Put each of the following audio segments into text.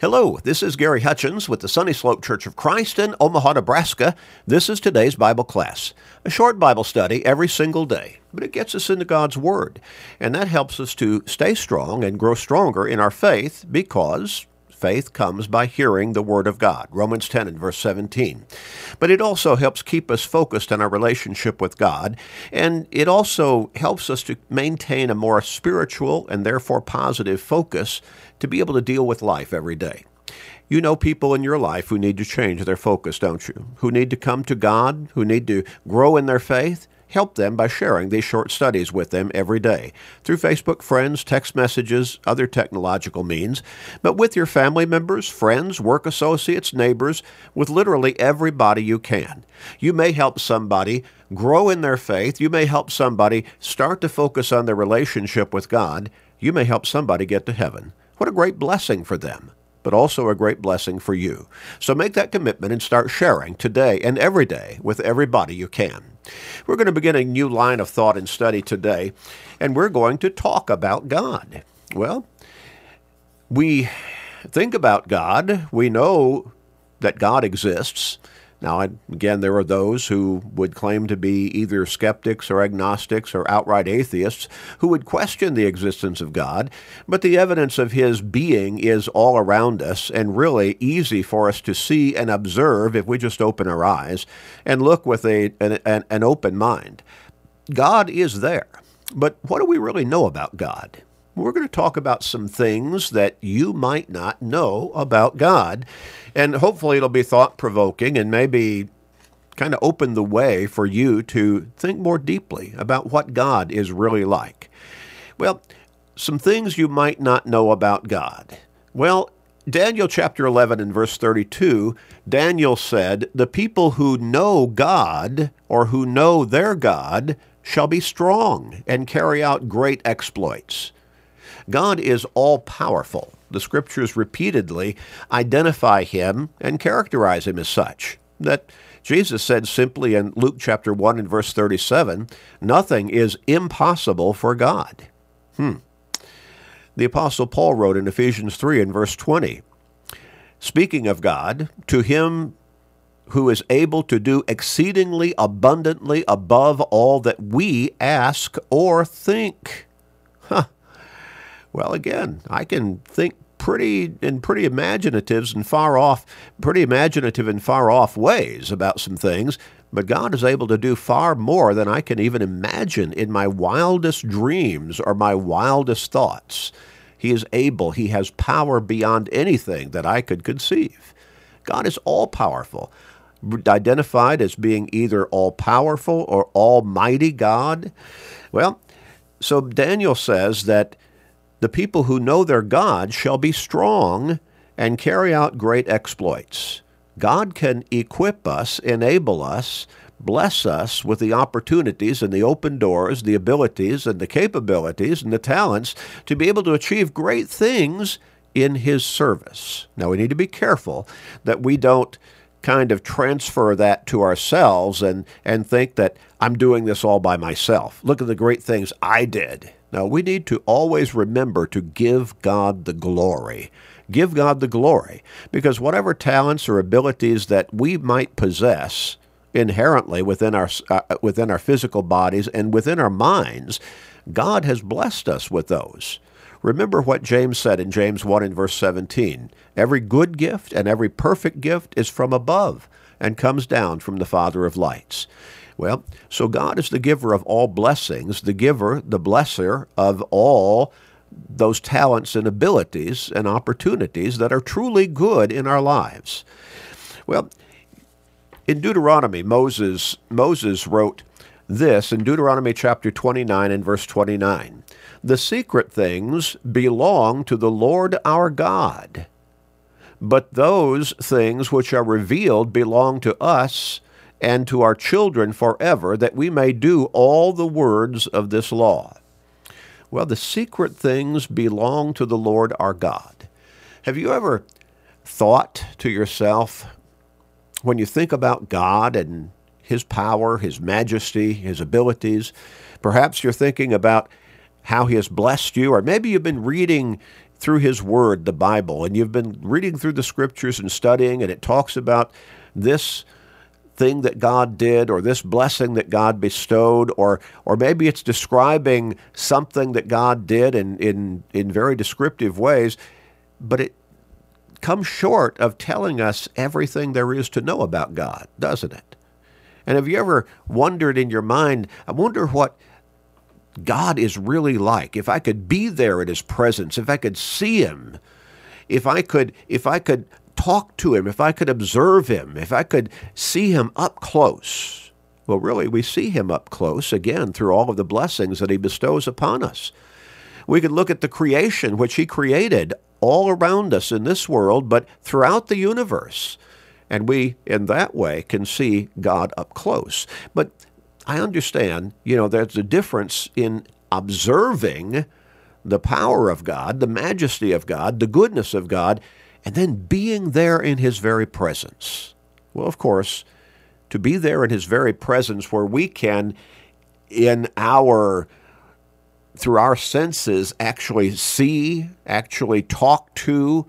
Hello, this is Gary Hutchins with the Sunny Slope Church of Christ in Omaha, Nebraska. This is today's Bible class, a short Bible study every single day, but it gets us into God's Word, and that helps us to stay strong and grow stronger in our faith because Faith comes by hearing the Word of God, Romans 10 and verse 17. But it also helps keep us focused on our relationship with God, and it also helps us to maintain a more spiritual and therefore positive focus to be able to deal with life every day. You know people in your life who need to change their focus, don't you? Who need to come to God, who need to grow in their faith, Help them by sharing these short studies with them every day through Facebook friends, text messages, other technological means, but with your family members, friends, work associates, neighbors, with literally everybody you can. You may help somebody grow in their faith. You may help somebody start to focus on their relationship with God. You may help somebody get to heaven. What a great blessing for them but also a great blessing for you. So make that commitment and start sharing today and every day with everybody you can. We're going to begin a new line of thought and study today, and we're going to talk about God. Well, we think about God, we know that God exists. Now, again, there are those who would claim to be either skeptics or agnostics or outright atheists who would question the existence of God, but the evidence of his being is all around us and really easy for us to see and observe if we just open our eyes and look with a, an, an open mind. God is there, but what do we really know about God? We're going to talk about some things that you might not know about God. And hopefully it'll be thought provoking and maybe kind of open the way for you to think more deeply about what God is really like. Well, some things you might not know about God. Well, Daniel chapter 11 and verse 32, Daniel said, The people who know God or who know their God shall be strong and carry out great exploits. God is all powerful. The scriptures repeatedly identify him and characterize him as such. That Jesus said simply in Luke chapter 1 and verse 37 nothing is impossible for God. Hmm. The Apostle Paul wrote in Ephesians 3 and verse 20 Speaking of God, to him who is able to do exceedingly abundantly above all that we ask or think. Huh. Well, again, I can think pretty in pretty imaginatives and far off, pretty imaginative and far off ways about some things. But God is able to do far more than I can even imagine in my wildest dreams or my wildest thoughts. He is able, He has power beyond anything that I could conceive. God is all powerful, identified as being either all powerful or almighty God. Well, so Daniel says that the people who know their God shall be strong and carry out great exploits. God can equip us, enable us, bless us with the opportunities and the open doors, the abilities and the capabilities and the talents to be able to achieve great things in His service. Now, we need to be careful that we don't kind of transfer that to ourselves and, and think that I'm doing this all by myself. Look at the great things I did. Now, we need to always remember to give God the glory. Give God the glory, because whatever talents or abilities that we might possess inherently within our, uh, within our physical bodies and within our minds, God has blessed us with those. Remember what James said in James 1 and verse 17 Every good gift and every perfect gift is from above and comes down from the Father of lights. Well, so God is the giver of all blessings, the giver, the blesser of all those talents and abilities and opportunities that are truly good in our lives. Well, in Deuteronomy, Moses, Moses wrote this in Deuteronomy chapter 29 and verse 29. The secret things belong to the Lord our God, but those things which are revealed belong to us and to our children forever, that we may do all the words of this law. Well, the secret things belong to the Lord our God. Have you ever thought to yourself, when you think about God and His power, His majesty, His abilities, perhaps you're thinking about how He has blessed you, or maybe you've been reading through His Word, the Bible, and you've been reading through the Scriptures and studying, and it talks about this thing that God did or this blessing that God bestowed or or maybe it's describing something that God did in in, in very descriptive ways, but it comes short of telling us everything there is to know about God, doesn't it? And have you ever wondered in your mind, I wonder what God is really like? If I could be there in his presence, if I could see him, if I could if I could talk to him, if I could observe him, if I could see him up close. Well, really, we see him up close again through all of the blessings that he bestows upon us. We could look at the creation which he created all around us in this world, but throughout the universe. And we, in that way, can see God up close. But I understand, you know, there's a difference in observing the power of God, the majesty of God, the goodness of God, and then being there in his very presence. Well, of course, to be there in his very presence where we can, in our through our senses, actually see, actually talk to,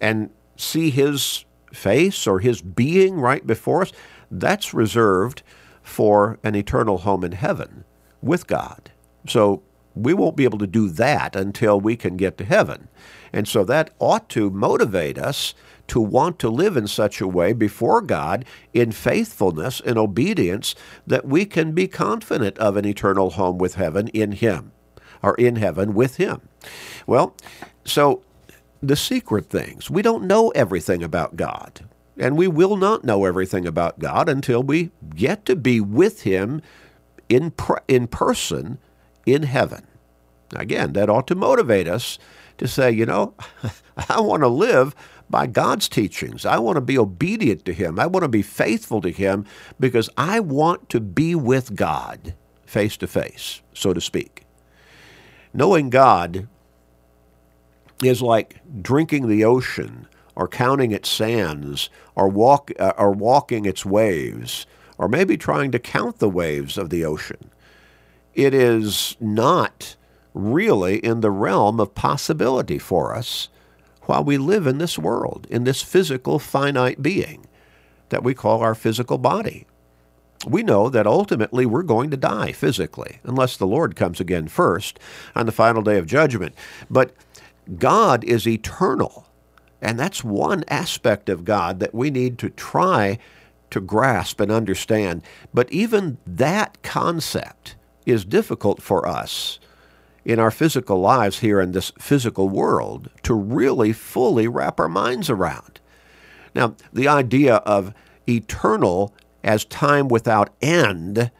and see his face or his being right before us, that's reserved for an eternal home in heaven with God. So we won't be able to do that until we can get to heaven. And so that ought to motivate us to want to live in such a way before God in faithfulness and obedience that we can be confident of an eternal home with heaven in Him, or in heaven with Him. Well, so the secret things. We don't know everything about God. And we will not know everything about God until we get to be with Him in, in person in heaven. Again, that ought to motivate us to say, you know, I want to live by God's teachings. I want to be obedient to Him. I want to be faithful to Him because I want to be with God face to face, so to speak. Knowing God is like drinking the ocean or counting its sands or, walk, uh, or walking its waves or maybe trying to count the waves of the ocean. It is not really in the realm of possibility for us while we live in this world, in this physical, finite being that we call our physical body. We know that ultimately we're going to die physically, unless the Lord comes again first on the final day of judgment. But God is eternal, and that's one aspect of God that we need to try to grasp and understand. But even that concept is difficult for us in our physical lives here in this physical world to really fully wrap our minds around. Now, the idea of eternal as time without end,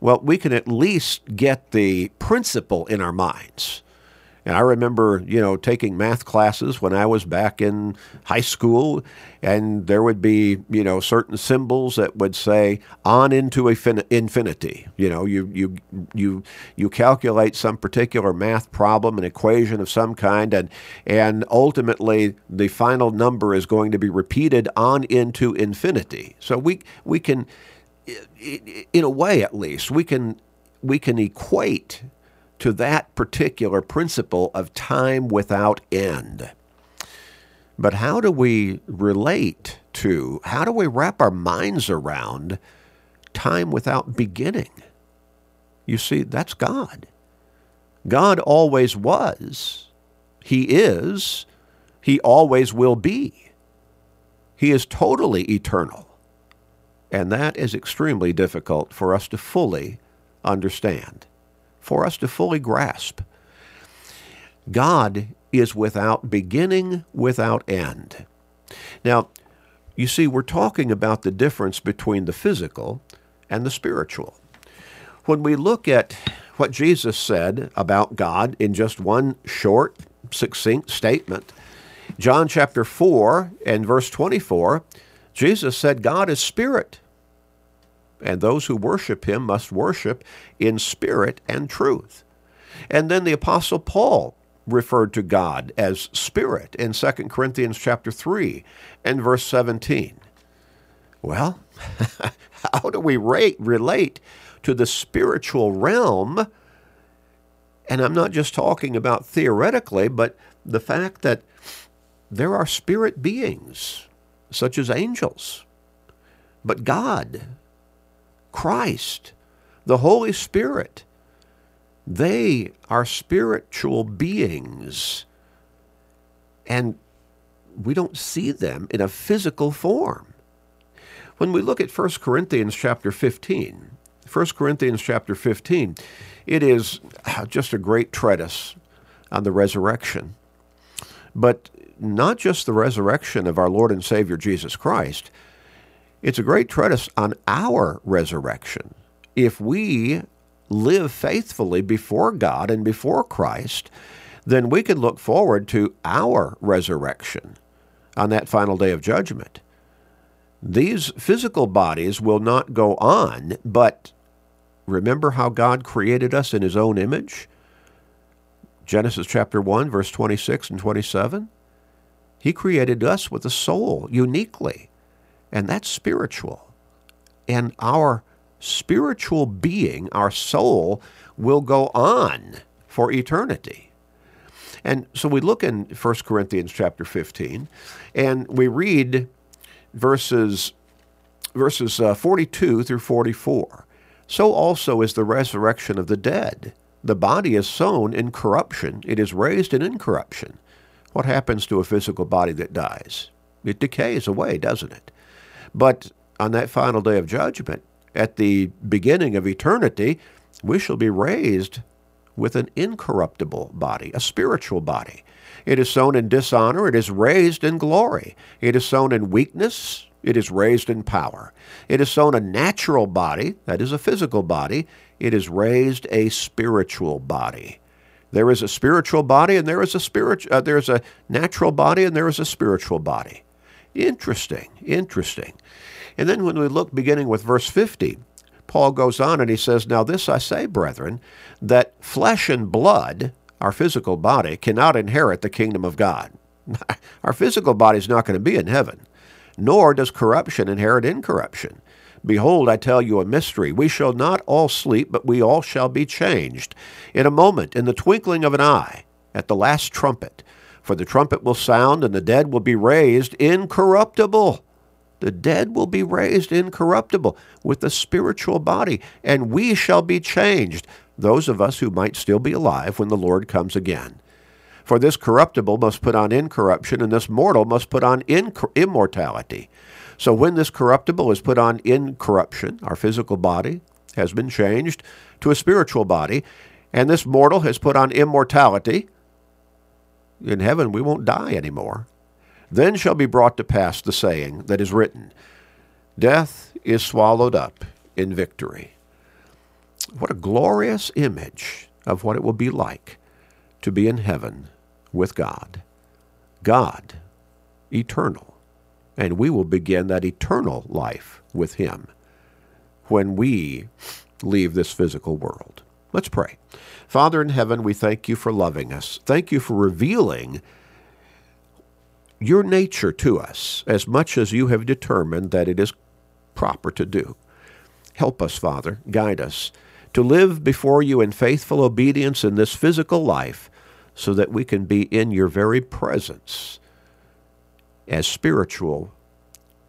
well, we can at least get the principle in our minds. And I remember, you know, taking math classes when I was back in high school, and there would be, you know, certain symbols that would say on into infinity. You know, you you you you calculate some particular math problem, an equation of some kind, and and ultimately the final number is going to be repeated on into infinity. So we we can, in a way at least, we can we can equate to that particular principle of time without end. But how do we relate to, how do we wrap our minds around time without beginning? You see, that's God. God always was. He is. He always will be. He is totally eternal. And that is extremely difficult for us to fully understand for us to fully grasp. God is without beginning, without end. Now, you see, we're talking about the difference between the physical and the spiritual. When we look at what Jesus said about God in just one short, succinct statement, John chapter 4 and verse 24, Jesus said, God is spirit and those who worship him must worship in spirit and truth. And then the apostle Paul referred to God as spirit in 2 Corinthians chapter 3 and verse 17. Well, how do we rate, relate to the spiritual realm? And I'm not just talking about theoretically, but the fact that there are spirit beings, such as angels. But God, Christ, the Holy Spirit, they are spiritual beings. And we don't see them in a physical form. When we look at 1 Corinthians chapter 15, 1 Corinthians chapter 15, it is just a great treatise on the resurrection. But not just the resurrection of our Lord and Savior Jesus Christ, it's a great treatise on our resurrection. If we live faithfully before God and before Christ, then we can look forward to our resurrection on that final day of judgment. These physical bodies will not go on, but remember how God created us in his own image? Genesis chapter 1, verse 26 and 27. He created us with a soul uniquely, and that's spiritual. And our spiritual being, our soul, will go on for eternity. And so we look in 1 Corinthians chapter 15, and we read verses, verses uh, 42 through 44. So also is the resurrection of the dead. The body is sown in corruption, it is raised in incorruption. What happens to a physical body that dies? It decays away, doesn't it? But on that final day of judgment, at the beginning of eternity, we shall be raised with an incorruptible body, a spiritual body. It is sown in dishonor, it is raised in glory. It is sown in weakness, it is raised in power. It is sown a natural body, that is a physical body, it is raised a spiritual body. There is a spiritual body and there is a spiritual uh, there is a natural body and there is a spiritual body. Interesting, interesting. And then when we look beginning with verse 50, Paul goes on and he says, Now this I say, brethren, that flesh and blood, our physical body, cannot inherit the kingdom of God. our physical body is not going to be in heaven, nor does corruption inherit incorruption. Behold, I tell you a mystery. We shall not all sleep, but we all shall be changed. In a moment, in the twinkling of an eye, at the last trumpet. For the trumpet will sound, and the dead will be raised incorruptible the dead will be raised incorruptible with a spiritual body, and we shall be changed, those of us who might still be alive when the Lord comes again. For this corruptible must put on incorruption, and this mortal must put on immortality. So when this corruptible is put on incorruption, our physical body has been changed to a spiritual body, and this mortal has put on immortality, in heaven we won't die anymore. Then shall be brought to pass the saying that is written Death is swallowed up in victory. What a glorious image of what it will be like to be in heaven with God. God, eternal. And we will begin that eternal life with Him when we leave this physical world. Let's pray. Father in heaven, we thank you for loving us. Thank you for revealing your nature to us as much as you have determined that it is proper to do. Help us, Father, guide us to live before you in faithful obedience in this physical life so that we can be in your very presence as spiritual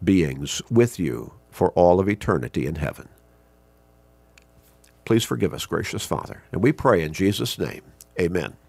beings with you for all of eternity in heaven. Please forgive us, gracious Father. And we pray in Jesus' name. Amen.